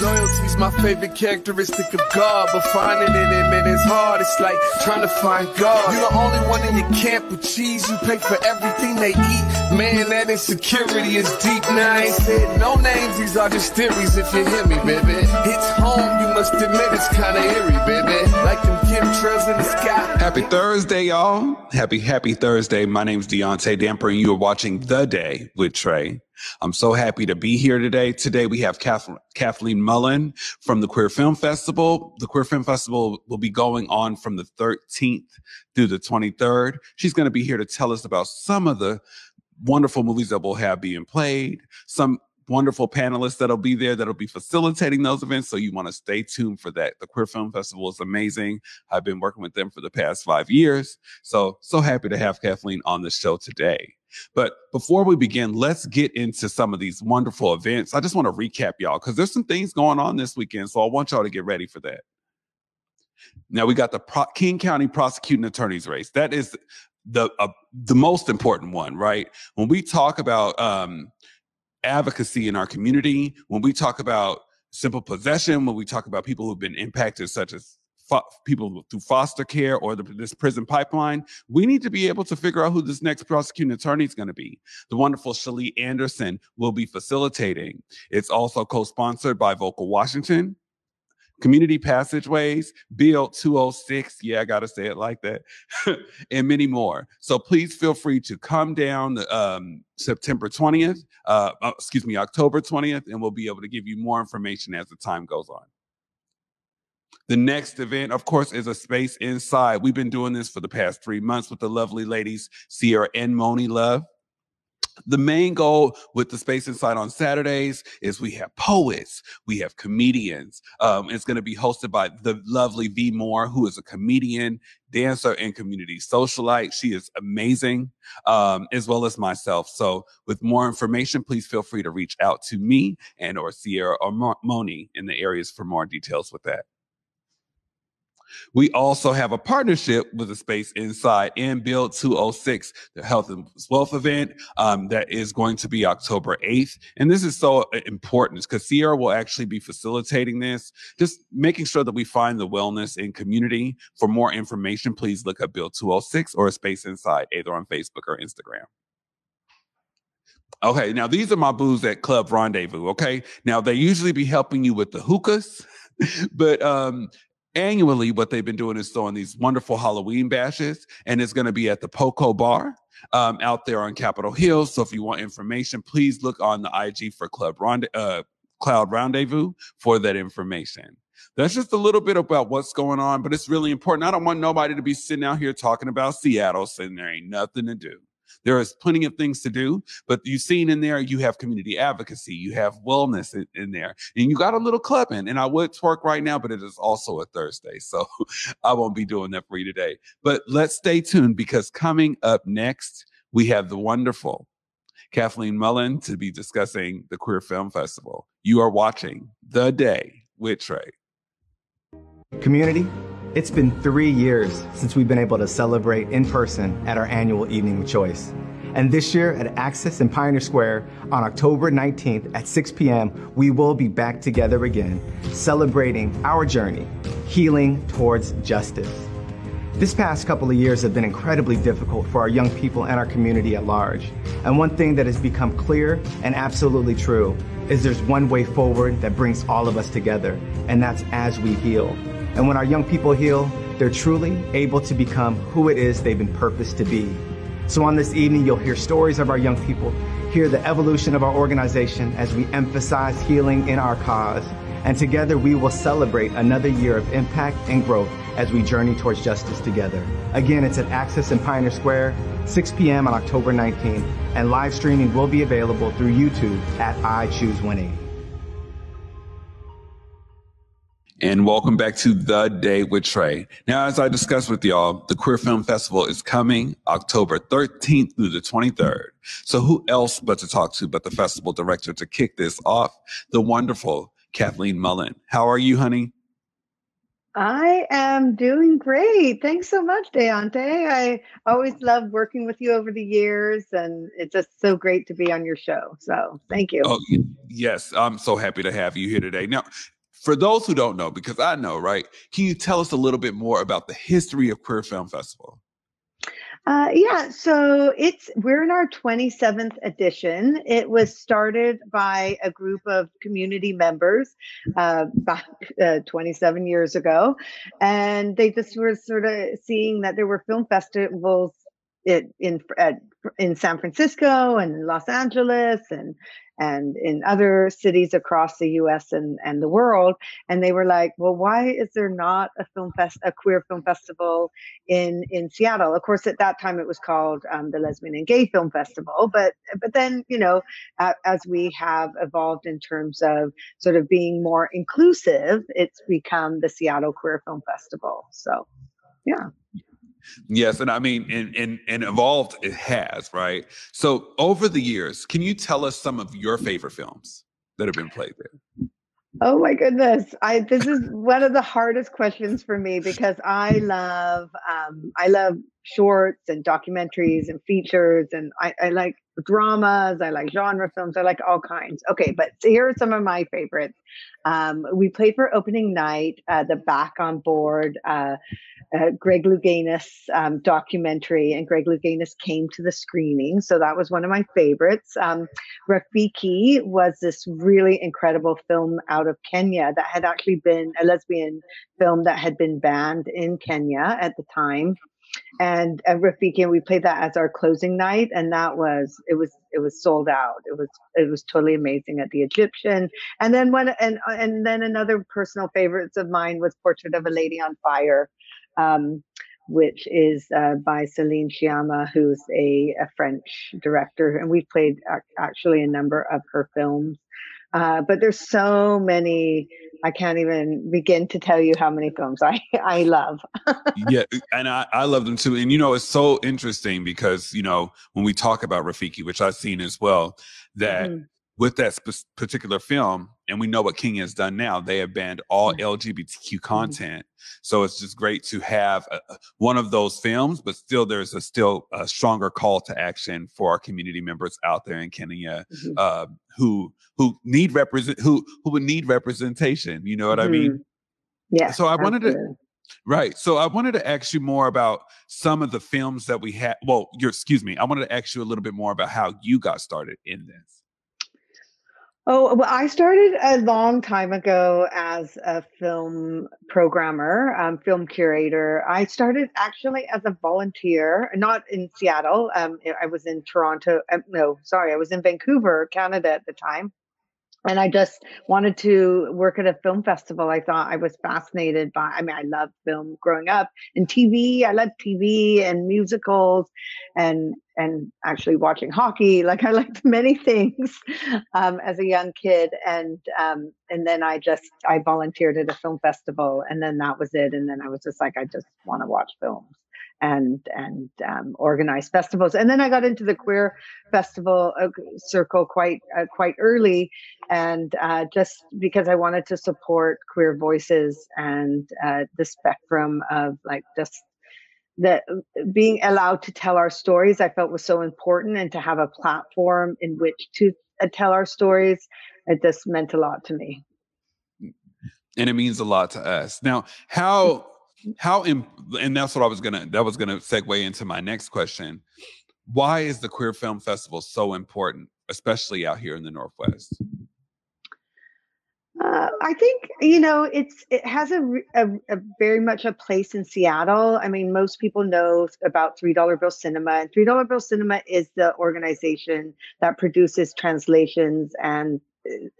Loyalty's my favorite characteristic of God, but finding it in it is hard. It's like trying to find God. You're the only one in your camp with cheese. You pay for everything they eat. Man, that insecurity is deep. Now I ain't said no names. These are just theories. If you hear me, baby, it's home. You must admit it's kind of eerie, baby. Like them chemtrails in the sky. Happy Thursday, y'all. Happy, happy Thursday. My name's Deontay Damper, and you are watching The Day with Trey. I'm so happy to be here today. Today we have Kathleen Mullen from the Queer Film Festival. The Queer Film Festival will be going on from the 13th through the 23rd. She's going to be here to tell us about some of the wonderful movies that we'll have being played, some wonderful panelists that'll be there that'll be facilitating those events. So you want to stay tuned for that. The Queer Film Festival is amazing. I've been working with them for the past five years. So, so happy to have Kathleen on the show today. But before we begin, let's get into some of these wonderful events. I just want to recap y'all because there's some things going on this weekend. So I want y'all to get ready for that. Now we got the Pro- King County prosecuting attorneys race. That is the uh, the most important one, right? When we talk about um, advocacy in our community, when we talk about simple possession, when we talk about people who've been impacted, such as people through foster care or the, this prison pipeline, we need to be able to figure out who this next prosecuting attorney is going to be. The wonderful Shalee Anderson will be facilitating. It's also co-sponsored by Vocal Washington community passageways, Bill 206. Yeah, I got to say it like that, and many more. So please feel free to come down um, September 20th, uh, uh, excuse me, October 20th, and we'll be able to give you more information as the time goes on. The next event, of course, is a space inside. We've been doing this for the past three months with the lovely ladies, Sierra and Moni Love. The main goal with the Space Inside on Saturdays is we have poets, we have comedians. Um, it's going to be hosted by the lovely V Moore, who is a comedian, dancer, and community socialite. She is amazing, um, as well as myself. So, with more information, please feel free to reach out to me and or Sierra or Moni in the areas for more details with that. We also have a partnership with the Space Inside and Build 206, the Health and Wealth event um, that is going to be October 8th. And this is so uh, important because Sierra will actually be facilitating this, just making sure that we find the wellness in community. For more information, please look up Build 206 or Space Inside, either on Facebook or Instagram. Okay, now these are my booze at Club Rendezvous. Okay, now they usually be helping you with the hookahs, but um, annually what they've been doing is throwing these wonderful Halloween bashes, and it's going to be at the Poco Bar um, out there on Capitol Hill. So if you want information, please look on the IG for Club Ronde- uh, Cloud Rendezvous for that information. That's just a little bit about what's going on, but it's really important. I don't want nobody to be sitting out here talking about Seattle, saying there ain't nothing to do. There is plenty of things to do, but you've seen in there, you have community advocacy, you have wellness in, in there, and you got a little clubbing. And I would twerk right now, but it is also a Thursday. So I won't be doing that for you today. But let's stay tuned because coming up next, we have the wonderful Kathleen Mullen to be discussing the Queer Film Festival. You are watching The Day with Trey. Community, it's been three years since we've been able to celebrate in person at our annual Evening with Choice. And this year at Axis in Pioneer Square on October 19th at 6 p.m., we will be back together again, celebrating our journey, healing towards justice. This past couple of years have been incredibly difficult for our young people and our community at large. And one thing that has become clear and absolutely true is there's one way forward that brings all of us together, and that's as we heal. And when our young people heal, they're truly able to become who it is they've been purposed to be. So on this evening, you'll hear stories of our young people, hear the evolution of our organization as we emphasize healing in our cause. And together we will celebrate another year of impact and growth as we journey towards justice together. Again, it's at Axis in Pioneer Square, 6 p.m. on October 19th, and live streaming will be available through YouTube at I Choose 180. And welcome back to The Day with Trey. Now, as I discussed with y'all, the Queer Film Festival is coming October 13th through the 23rd. So who else but to talk to but the festival director to kick this off? The wonderful Kathleen Mullen. How are you, honey? I am doing great. Thanks so much, Deonte. I always love working with you over the years, and it's just so great to be on your show. So thank you. Oh, yes. I'm so happy to have you here today. Now, for those who don't know, because I know, right? Can you tell us a little bit more about the history of Queer Film Festival? Uh, yeah, so it's we're in our 27th edition. It was started by a group of community members uh, back uh, 27 years ago, and they just were sort of seeing that there were film festivals in in, in San Francisco and Los Angeles and and in other cities across the US and, and the world. And they were like, well, why is there not a film fest, a queer film festival in, in Seattle? Of course, at that time it was called um, the Lesbian and Gay Film Festival. But, but then, you know, as we have evolved in terms of sort of being more inclusive, it's become the Seattle Queer Film Festival. So, yeah. Yes, and I mean, and, and and evolved it has, right? So over the years, can you tell us some of your favorite films that have been played there? Oh my goodness. I this is one of the hardest questions for me because I love um I love shorts and documentaries and features and I, I like dramas, I like genre films, I like all kinds. Okay, but here are some of my favorites. Um, we played for opening night, uh, the Back on Board uh, uh, Greg Louganis um, documentary, and Greg Louganis came to the screening. So that was one of my favorites. Um, Rafiki was this really incredible film out of Kenya that had actually been a lesbian film that had been banned in Kenya at the time. And uh, Rafiki, and we played that as our closing night, and that was it was it was sold out. It was it was totally amazing at the Egyptian. And then one and and then another personal favorites of mine was Portrait of a Lady on Fire, um, which is uh, by Celine Sciamma, who's a, a, French director, and we've played actually a number of her films. Uh, but there's so many. I can't even begin to tell you how many films I I love. yeah, and I, I love them too. And you know, it's so interesting because you know when we talk about Rafiki, which I've seen as well, that. Mm-hmm with that sp- particular film, and we know what Kenya has done now, they have banned all mm-hmm. LGBTQ mm-hmm. content. Mm-hmm. So it's just great to have a, one of those films, but still there's a still a stronger call to action for our community members out there in Kenya mm-hmm. uh, who who need represent who who would need representation. You know what I mean? Mm-hmm. Yeah. So I wanted to. Right. So I wanted to ask you more about some of the films that we had. Well, you're, excuse me. I wanted to ask you a little bit more about how you got started in this. Oh, well, I started a long time ago as a film programmer, um, film curator. I started actually as a volunteer, not in Seattle. Um, I was in Toronto. Uh, no, sorry, I was in Vancouver, Canada at the time and I just wanted to work at a film festival. I thought I was fascinated by, I mean, I loved film growing up and TV. I loved TV and musicals and, and actually watching hockey. Like I liked many things um, as a young kid. And, um, and then I just, I volunteered at a film festival and then that was it. And then I was just like, I just want to watch films and and um, organize festivals. And then I got into the queer festival uh, circle quite uh, quite early, and uh, just because I wanted to support queer voices and uh, the spectrum of like just that being allowed to tell our stories, I felt was so important, and to have a platform in which to uh, tell our stories, it just meant a lot to me. And it means a lot to us. Now, how how and that's what I was gonna that was gonna segue into my next question. Why is the Queer Film Festival so important, especially out here in the Northwest? Uh, I think you know it's it has a, a, a, very much a place in Seattle. I mean, most people know about Three Dollar Bill Cinema, and Three Dollar Bill Cinema is the organization that produces translations and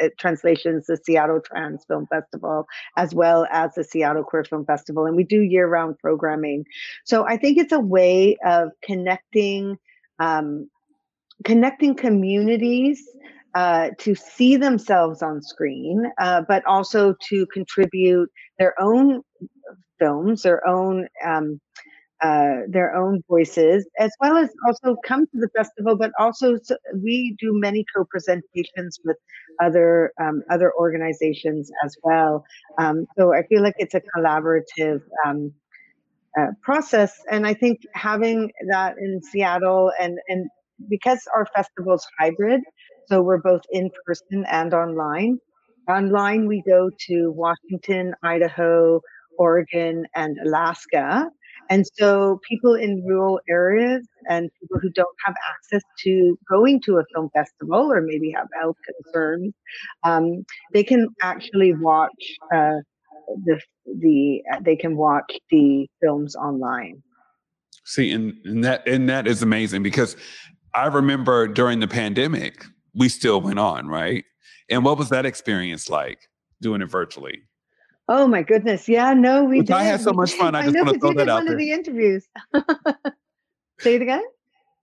uh, translations, the Seattle Trans Film Festival, as well as the Seattle Queer Film Festival. And we do year round programming. So I think it's a way of connecting, um, connecting communities. Uh, to see themselves on screen, uh, but also to contribute their own films, their own um, uh, their own voices, as well as also come to the festival. But also, so we do many co-presentations with other um, other organizations as well. Um, so I feel like it's a collaborative um, uh, process, and I think having that in Seattle and and because our festival's hybrid, so we're both in person and online. Online, we go to Washington, Idaho, Oregon, and Alaska. And so people in rural areas and people who don't have access to going to a film festival or maybe have health concerns, um, they can actually watch uh, the the they can watch the films online. See, and, and that and that is amazing because I remember during the pandemic, we still went on, right? And what was that experience like doing it virtually? Oh my goodness. Yeah, no, we did. I had so much fun. I, I just want to throw that out one there. of the interviews. Say it again.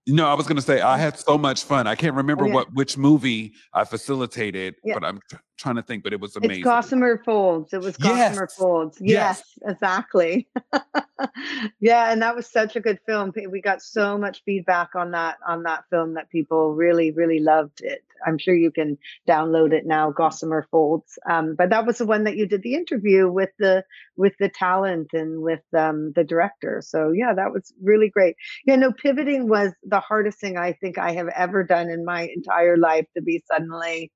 No, I was going to say I had so much fun. I can't remember oh, yeah. what which movie I facilitated, yeah. but I'm trying to think. But it was amazing. It's Gossamer Folds. It was Gossamer yes. Folds. Yes, yes. exactly. yeah, and that was such a good film. We got so much feedback on that on that film that people really really loved it. I'm sure you can download it now, Gossamer Folds. Um, but that was the one that you did the interview with the with the talent and with um, the director. So yeah, that was really great. Yeah, no, pivoting was the hardest thing I think I have ever done in my entire life to be suddenly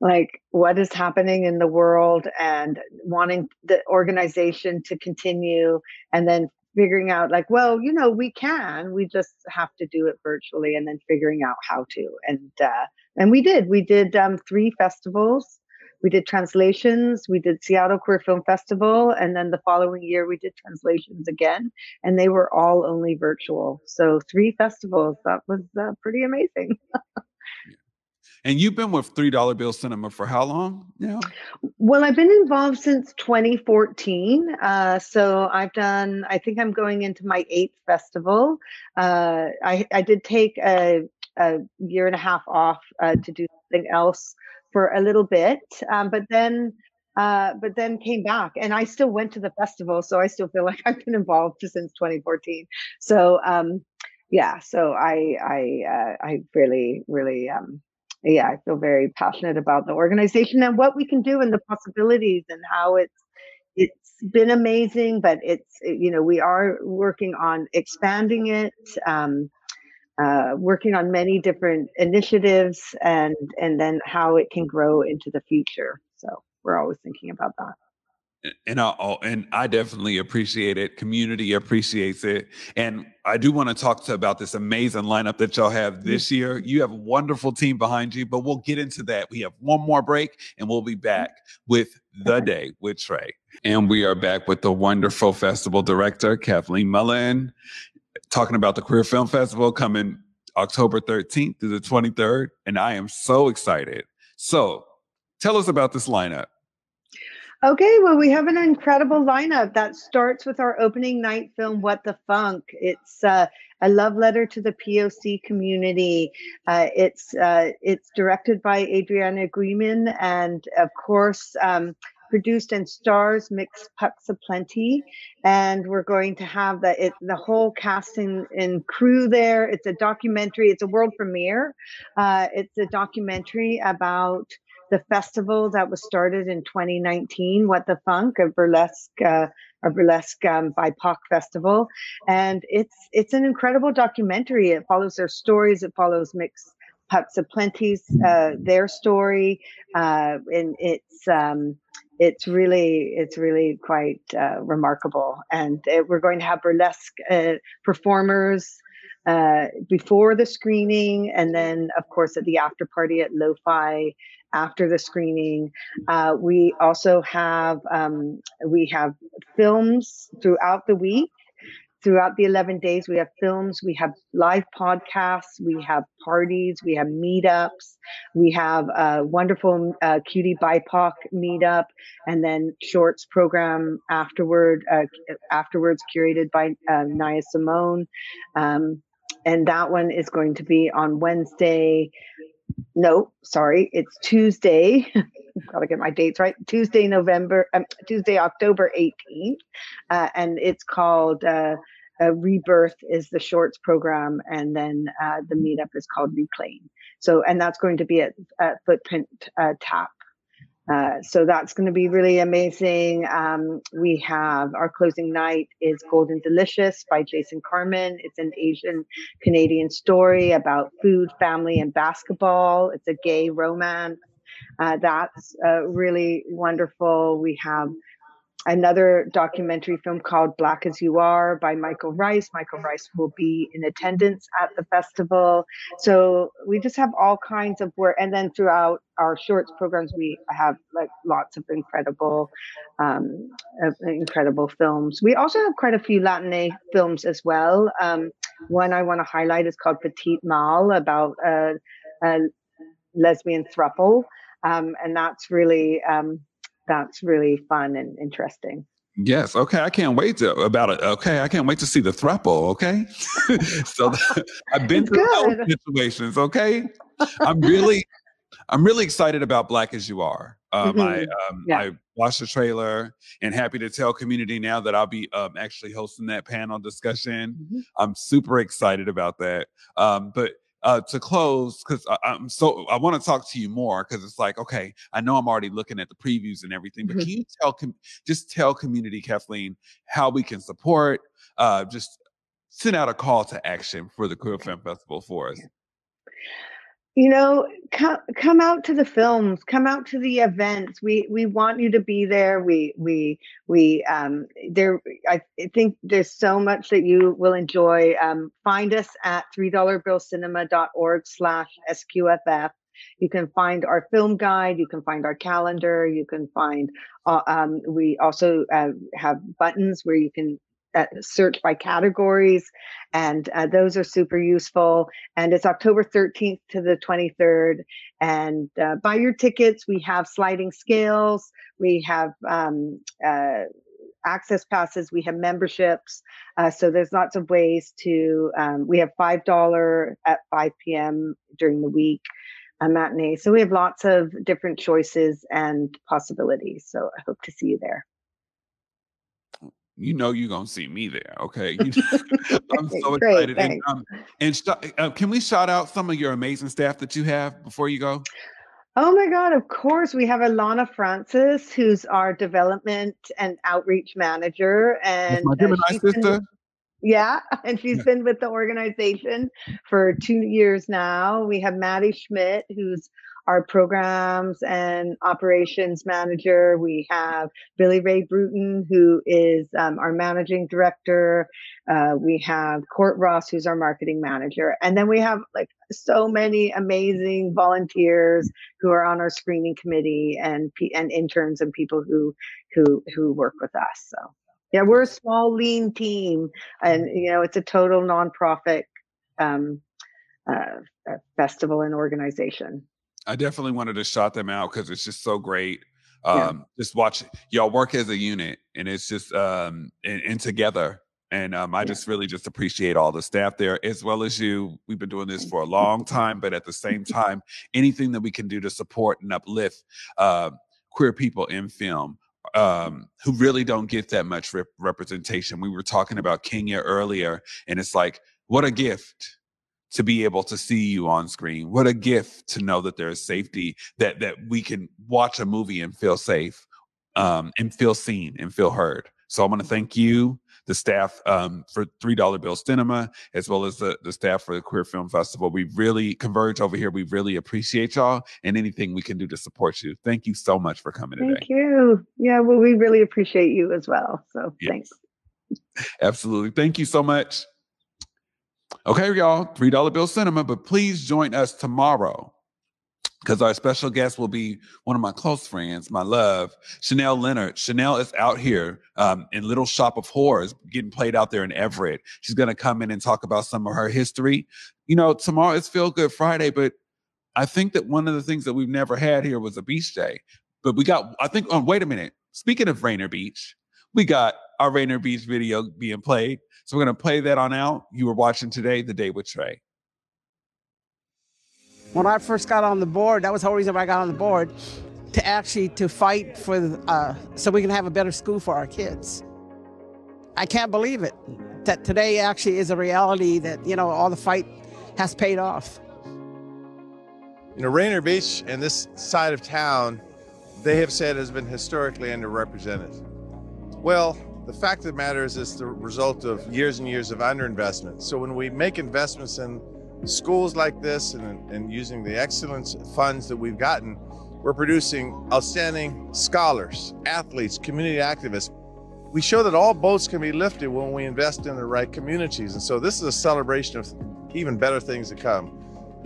like what is happening in the world and wanting the organization to continue and then figuring out like well you know we can we just have to do it virtually and then figuring out how to. And uh and we did we did um three festivals. We did translations we did seattle queer film festival and then the following year we did translations again and they were all only virtual. So three festivals that was uh, pretty amazing And you've been with Three Dollar Bill Cinema for how long now? Well, I've been involved since 2014. Uh, so I've done, I think I'm going into my eighth festival. Uh, I, I did take a, a, year and a half off uh, to do something else for a little bit. Um, but then uh, but then came back and I still went to the festival. So I still feel like I've been involved since 2014. So, um, yeah, so I, I, uh, I really, really, um, yeah, I feel very passionate about the organization and what we can do and the possibilities and how it's it's been amazing, but it's you know we are working on expanding it, um, uh, working on many different initiatives, and and then how it can grow into the future. So we're always thinking about that and I and I definitely appreciate it. Community appreciates it, and I do want to talk to about this amazing lineup that y'all have this year. You have a wonderful team behind you, but we'll get into that. We have one more break, and we'll be mm-hmm. back with the day with Trey. And we are back with the wonderful festival director Kathleen Mullen, talking about the Queer Film Festival coming October 13th through the 23rd, and I am so excited. So, tell us about this lineup. Okay, well, we have an incredible lineup that starts with our opening night film, What the Funk. It's uh, a love letter to the POC community. Uh, it's uh, it's directed by Adriana Guiman, and of course, um, produced and stars Mx. Pucks A'Plenty. And we're going to have the it, the whole casting and crew there. It's a documentary. It's a world premiere. Uh, it's a documentary about the festival that was started in 2019, What the Funk, a burlesque, uh, a burlesque um, BIPOC festival, and it's it's an incredible documentary. It follows their stories. It follows Mx. Pucks A'Plenty's uh, their story, uh, and it's. Um, it's really it's really quite uh, remarkable and it, we're going to have burlesque uh, performers uh, before the screening and then of course at the after party at lo-fi after the screening. Uh, we also have um, we have films throughout the week. Throughout the 11 days, we have films, we have live podcasts, we have parties, we have meetups, we have a wonderful uh, QTBIPOC meetup, and then shorts program afterward, uh, afterwards curated by uh, Naya Simone. Um, and that one is going to be on Wednesday, no, sorry, it's Tuesday. Gotta get my dates right. Tuesday, November, um, Tuesday, October 18th. Uh, and it's called uh, uh, Rebirth is the shorts program, and then uh, the meetup is called Reclaim. So, and that's going to be at, at Footprint uh, Tap. Uh, so that's going to be really amazing. Um, we have our closing night is Golden Delicious by Jason Karman. It's an Asian Canadian story about food, family, and basketball. It's a gay romance. Uh, that's uh, really wonderful. We have another documentary film called Black as You Are by Michael Rice. Michael Rice will be in attendance at the festival. So we just have all kinds of work. And then throughout our shorts programs, we have like lots of incredible, um, uh, incredible films. We also have quite a few Latin films as well. Um, one I want to highlight is called Petit Mal about a, a lesbian thruple. Um, and that's really um, that's really fun and interesting. Yes. Okay. I can't wait to about it. Okay. I can't wait to see the thruple. Okay. so I've been through those situations. Okay. I'm really, I'm really excited about Black as You Are. Um, mm-hmm. I um, yeah. I watched the trailer and happy to tell community now that I'll be um, actually hosting that panel discussion. Mm-hmm. I'm super excited about that. Um, but uh, to close, because I'm so I want to talk to you more because it's like, okay, I know I'm already looking at the previews and everything, but mm-hmm. can you tell com- just tell community Kathleen how we can support? Uh, just send out a call to action for the Queer Film Festival for us you know come come out to the films come out to the events. We we want you to be there. We we we um there i think there's so much that you will enjoy. Um find us at three dollar bill cinema.org slash sqff you can find our film guide. You can find our calendar. You can find uh, um, we also uh, have buttons where you can uh, search by categories, and uh, those are super useful. And it's October 13th to the 23rd. And uh, buy your tickets. We have sliding scales. We have um, uh, access passes. We have memberships. Uh, so there's lots of ways to. Um, we have five dollar at 5 p.m. during the week. A matinee. So we have lots of different choices and possibilities. So I hope to see you there you know you're gonna see me there. Okay, I'm so excited. and, um, and sh- uh, can we shout out some of your amazing staff that you have before you go? Oh my God, of course. We have Alana Francis, who's our development and outreach manager. And my Gemini uh, sister. Been, yeah, and she's yeah. been with the organization for two years now. We have Maddie Schmidt, who's our programs and operations manager. We have Billy Ray Bruton, who is um, our managing director. Uh, we have Court Ross, who's our marketing manager. And then we have like so many amazing volunteers who are on our screening committee and, and interns and people who, who, who work with us. So yeah, we're a small, lean team and, you know, it's a total nonprofit um, uh, festival and organization. I definitely wanted to shout them out because it's just so great. Um, yeah. Just watch y'all work as a unit, and it's just um, and, and together. And um, I yeah. just really just appreciate all the staff there as well as you. We've been doing this for a long time, but at the same time, anything that we can do to support and uplift uh, queer people in film um, who really don't get that much rep- representation. We were talking about Kenya earlier, and it's like, what a gift to be able to see you on screen. What a gift to know that there's safety, that that we can watch a movie and feel safe, um, and feel seen and feel heard. So I want to thank you, the staff um, for Three Dollar Bill Cinema, as well as the, the staff for the Queer Film Festival. We really converge over here. We really appreciate y'all and anything we can do to support you. Thank you so much for coming today. Thank you. Yeah, well, we really appreciate you as well. So yes. thanks. Absolutely. Thank you so much. Okay, y'all, $3 bill cinema, but please join us tomorrow because our special guest will be one of my close friends, my love, Chanel Leonard. Chanel is out here um, in Little Shop of Horrors, getting played out there in Everett. She's going to come in and talk about some of her history. You know, tomorrow is Feel Good Friday, but I think that one of the things that we've never had here was a beach day. But we got, I think, oh, wait a minute. Speaking of Rainier Beach, we got our Rainier Beach video being played. So we're going to play that on out. You were watching today, The Day with Trey. When I first got on the board, that was the whole reason why I got on the board to actually to fight for uh, so we can have a better school for our kids. I can't believe it. that today actually is a reality that, you know, all the fight has paid off. You know, Rainier Beach and this side of town, they have said has been historically underrepresented. Well, the fact of the matter is it's the result of years and years of underinvestment. So when we make investments in schools like this and, and using the excellence funds that we've gotten, we're producing outstanding scholars, athletes, community activists. We show that all boats can be lifted when we invest in the right communities. And so this is a celebration of even better things to come.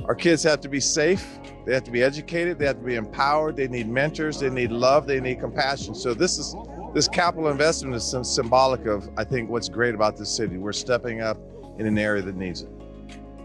Our kids have to be safe, they have to be educated, they have to be empowered, they need mentors, they need love, they need compassion. So this is this capital investment is symbolic of, I think, what's great about this city. We're stepping up in an area that needs it.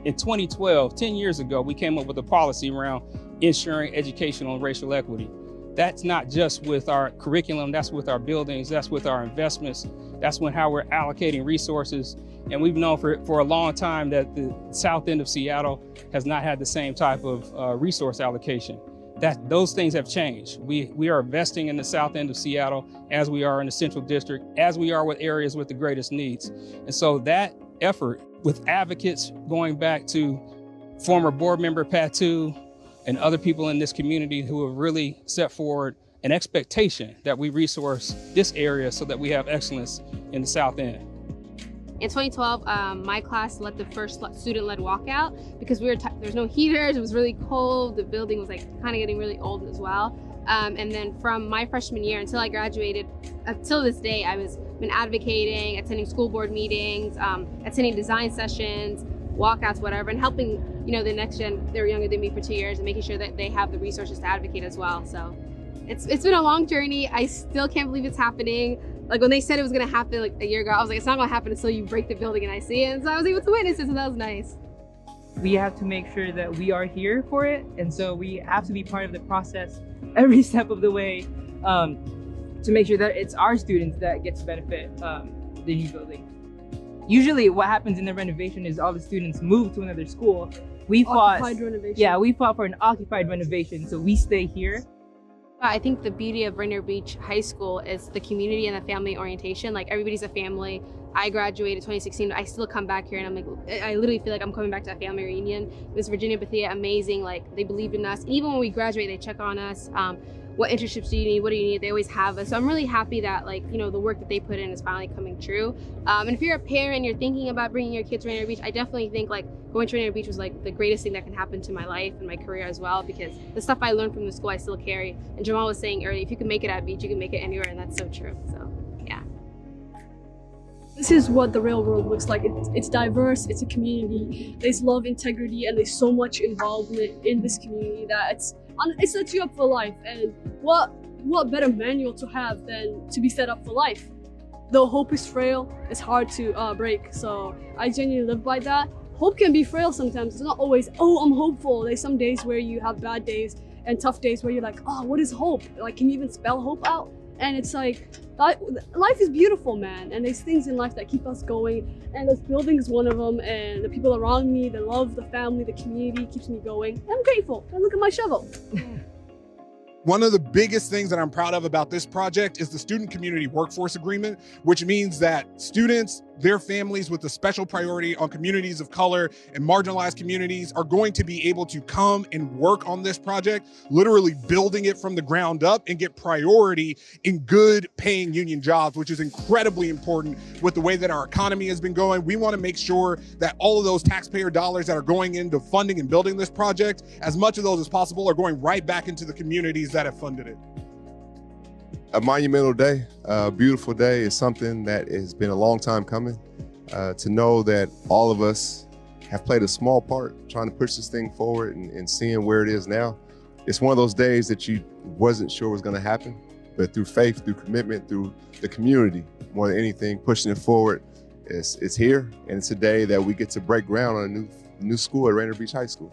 In 2012, 10 years ago, we came up with a policy around ensuring educational and racial equity. That's not just with our curriculum, that's with our buildings, that's with our investments, that's when how we're allocating resources. And we've known for, for a long time that the south end of Seattle has not had the same type of uh, resource allocation. That those things have changed. We we are investing in the south end of Seattle as we are in the central district, as we are with areas with the greatest needs. And so that effort with advocates going back to former board member Patu and other people in this community who have really set forward an expectation that we resource this area so that we have excellence in the South End. In 2012, um, my class led the first student-led walkout because we were there's no heaters. It was really cold. The building was like kind of getting really old as well. Um, and then from my freshman year until I graduated, until this day, I was been advocating, attending school board meetings, um, attending design sessions, walkouts, whatever, and helping you know the next gen. They're younger than me for two years, and making sure that they have the resources to advocate as well. So it's it's been a long journey. I still can't believe it's happening. Like when they said it was gonna happen like a year ago, I was like, it's not gonna happen until you break the building and I see it. And so I was able to witness it, so that was nice. We have to make sure that we are here for it, and so we have to be part of the process every step of the way um, to make sure that it's our students that get to benefit um, the new building. Usually, what happens in the renovation is all the students move to another school. We fought, yeah, we fought for an occupied renovation, so we stay here I think the beauty of Rainier Beach High School is the community and the family orientation. Like everybody's a family. I graduated 2016. I still come back here and I'm like, I literally feel like I'm coming back to a family reunion. Miss Virginia Bethia, amazing. Like they believed in us. Even when we graduate, they check on us. Um, what internships do you need? What do you need? They always have us. So I'm really happy that like, you know, the work that they put in is finally coming true. Um, and if you're a parent and you're thinking about bringing your kids to Rainier Beach, I definitely think like going to Rainier Beach was like the greatest thing that can happen to my life and my career as well because the stuff I learned from the school I still carry. And Jamal was saying earlier, if you can make it at beach, you can make it anywhere. And that's so true. So yeah. This is what the real world looks like. It's, it's diverse, it's a community. There's love, integrity, and there's so much involvement in this community that it's it sets you up for life. And what what better manual to have than to be set up for life? Though hope is frail, it's hard to uh, break. So I genuinely live by that. Hope can be frail sometimes. It's not always, oh, I'm hopeful. There's some days where you have bad days and tough days where you're like, oh, what is hope? Like, can you even spell hope out? And it's like, life is beautiful, man. And there's things in life that keep us going. And this building is one of them. And the people around me, the love, the family, the community keeps me going. I'm grateful. And look at my shovel. One of the biggest things that I'm proud of about this project is the Student Community Workforce Agreement, which means that students, their families with a special priority on communities of color and marginalized communities are going to be able to come and work on this project, literally building it from the ground up and get priority in good paying union jobs, which is incredibly important with the way that our economy has been going. We want to make sure that all of those taxpayer dollars that are going into funding and building this project, as much of those as possible, are going right back into the communities that have funded it a monumental day, a beautiful day is something that has been a long time coming. Uh, to know that all of us have played a small part trying to push this thing forward and, and seeing where it is now. It's one of those days that you wasn't sure was going to happen, but through faith, through commitment, through the community, more than anything, pushing it forward, it's, it's here. And it's a day that we get to break ground on a new, new school at Rainier Beach High School.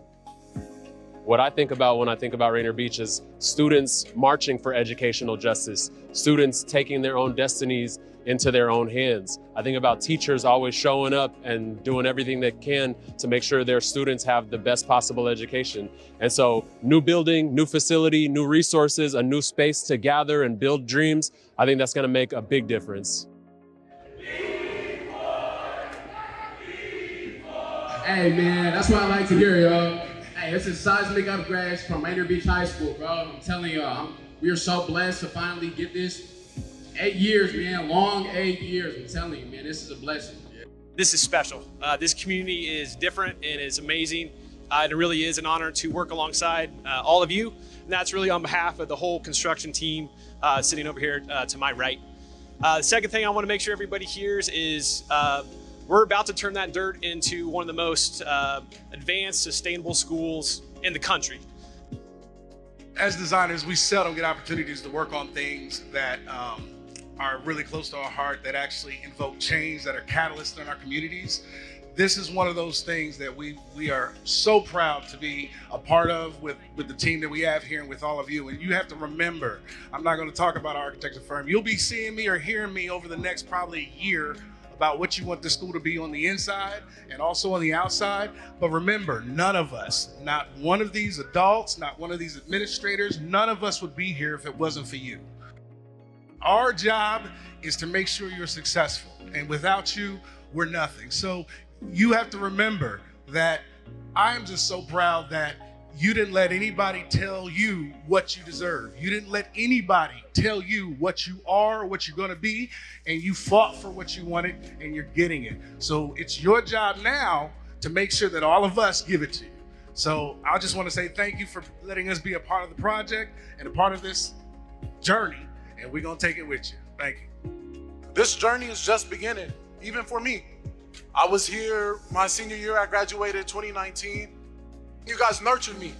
What I think about when I think about Rainier Beach is students marching for educational justice, students taking their own destinies into their own hands. I think about teachers always showing up and doing everything they can to make sure their students have the best possible education. And so new building, new facility, new resources, a new space to gather and build dreams, I think that's gonna make a big difference. Hey man, that's what I like to hear, yo. Hey, this is seismic upgrades from Rainier Beach High School, bro. I'm telling y'all, we are so blessed to finally get this. Eight years, man, long eight years. I'm telling you, man, this is a blessing. This is special. Uh, this community is different and is amazing. Uh, it really is an honor to work alongside uh, all of you. And that's really on behalf of the whole construction team uh, sitting over here uh, to my right. Uh, the second thing I want to make sure everybody hears is we're about to turn that dirt into one of the most uh, advanced, sustainable schools in the country. As designers, we seldom get opportunities to work on things that um, are really close to our heart, that actually invoke change, that are catalysts in our communities. This is one of those things that we we are so proud to be a part of with with the team that we have here and with all of you. And you have to remember i'm not going to talk about our architecture firm. You'll be seeing me or hearing me over the next probably year about what you want the school to be on the inside and also on the outside. But remember none of us not one of these adults not one of these administrators none of us would be here if it wasn't for you. Our job is to make sure you're successful and without you we're nothing. So you have to remember that I'm just so proud that you didn't let anybody tell you what you deserve. You didn't let anybody tell you what you are, what you're going to be, and you fought for what you wanted and you're getting it. So it's your job now to make sure that all of us give it to you. So I just want to say thank you for letting us be a part of the project and a part of this journey, and we're going to take it with you. Thank you. This journey is just beginning, even for me. I was here my senior year. I graduated 2019. You guys nurtured me.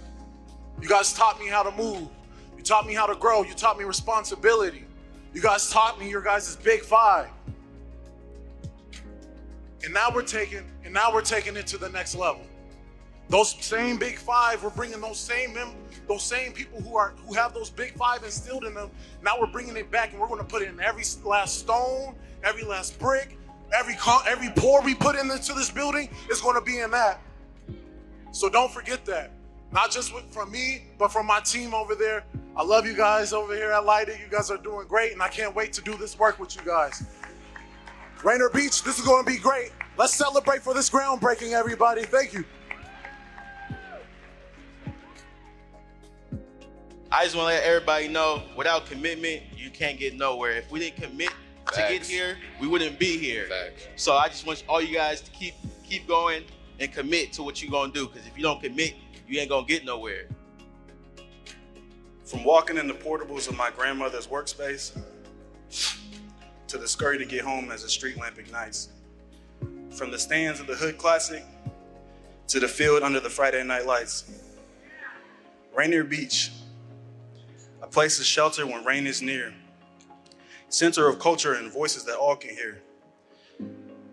You guys taught me how to move. You taught me how to grow. You taught me responsibility. You guys taught me your guys' big five. And now we're taking, and now we're taking it to the next level. Those same big five, we're bringing those same those same people who are who have those big five instilled in them. Now we're bringing it back, and we're going to put it in every last stone, every last brick, Every every pour we put into this building is going to be in that. So don't forget that. Not just with, from me, but from my team over there. I love you guys over here at Lighted. You guys are doing great, and I can't wait to do this work with you guys. Rainier Beach, this is going to be great. Let's celebrate for this groundbreaking, everybody. Thank you. I just want to let everybody know without commitment, you can't get nowhere. If we didn't commit Facts. to get here, we wouldn't be here. Facts. So I just want all you guys to keep keep going and commit to what you're gonna do. Because if you don't commit, you ain't gonna get nowhere. From walking in the portables of my grandmother's workspace to the scurry to get home as the street lamp ignites. From the stands of the Hood Classic to the field under the Friday night lights. Rainier Beach, a place of shelter when rain is near center of culture and voices that all can hear.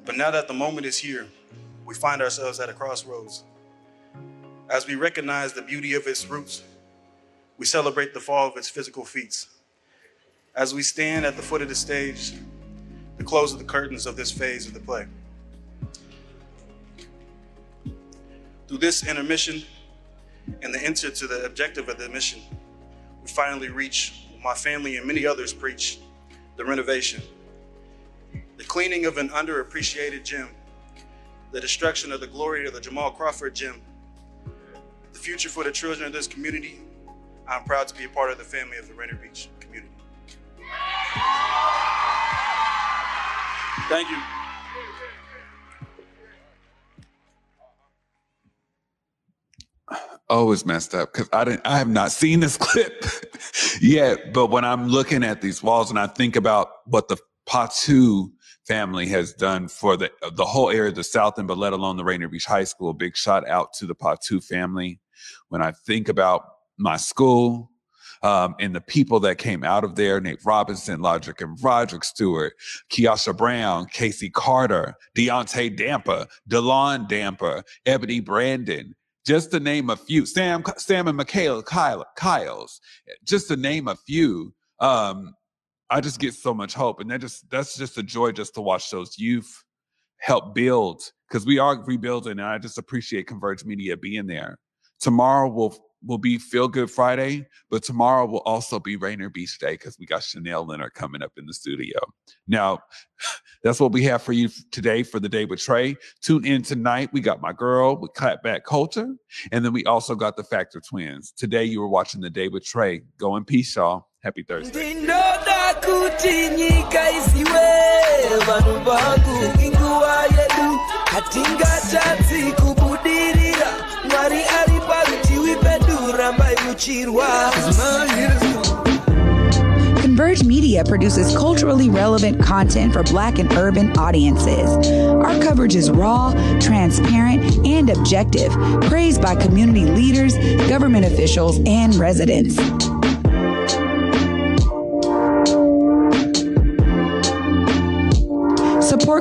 But now that the moment is here, we find ourselves at a crossroads. As we recognize the beauty of its roots, we celebrate the fall of its physical feats. As we stand at the foot of the stage, the close of the curtains of this phase of the play. Through this intermission and the enter to the objective of the mission, we finally reach my family and many others preach the renovation, the cleaning of an underappreciated gym, the destruction of the glory of the Jamal Crawford gym, the future for the children of this community. I'm proud to be a part of the family of the Rainier Beach community. Thank you. Oh, always messed up because I didn't. I have not seen this clip yet. But when I'm looking at these walls and I think about what the Patu family has done for the the whole area of the South End, but let alone the Rainier Beach High School, big shout out to the Patu family. When I think about my school, um, and the people that came out of there Nate Robinson, Logic and Roderick Stewart, Kiasha Brown, Casey Carter, Deontay Damper, Delon Damper, Ebony Brandon, just to name a few, Sam, Sam and Michaela Kyle, Kyles, just to name a few. Um, I just get so much hope, and that just that's just a joy just to watch those youth help build because we are rebuilding, and I just appreciate Converge Media being there. Tomorrow will will be Feel Good Friday, but tomorrow will also be Rainier Beach Day because we got Chanel Leonard coming up in the studio. Now, That's what we have for you today for the day with Trey. Tune in tonight. We got my girl with Clapback Culture, and then we also got the Factor Twins. Today you were watching the day with Trey. Go in peace, y'all. Happy Thursday. Kuti nyika isiwe vanhu vangu inguva yedu hatingatadzi kubudirira mwari ari pedu rambai muchirwa Converge Media produces culturally relevant content for Black and urban audiences. Our coverage is raw, transparent, and objective, praised by community leaders, government officials, and residents.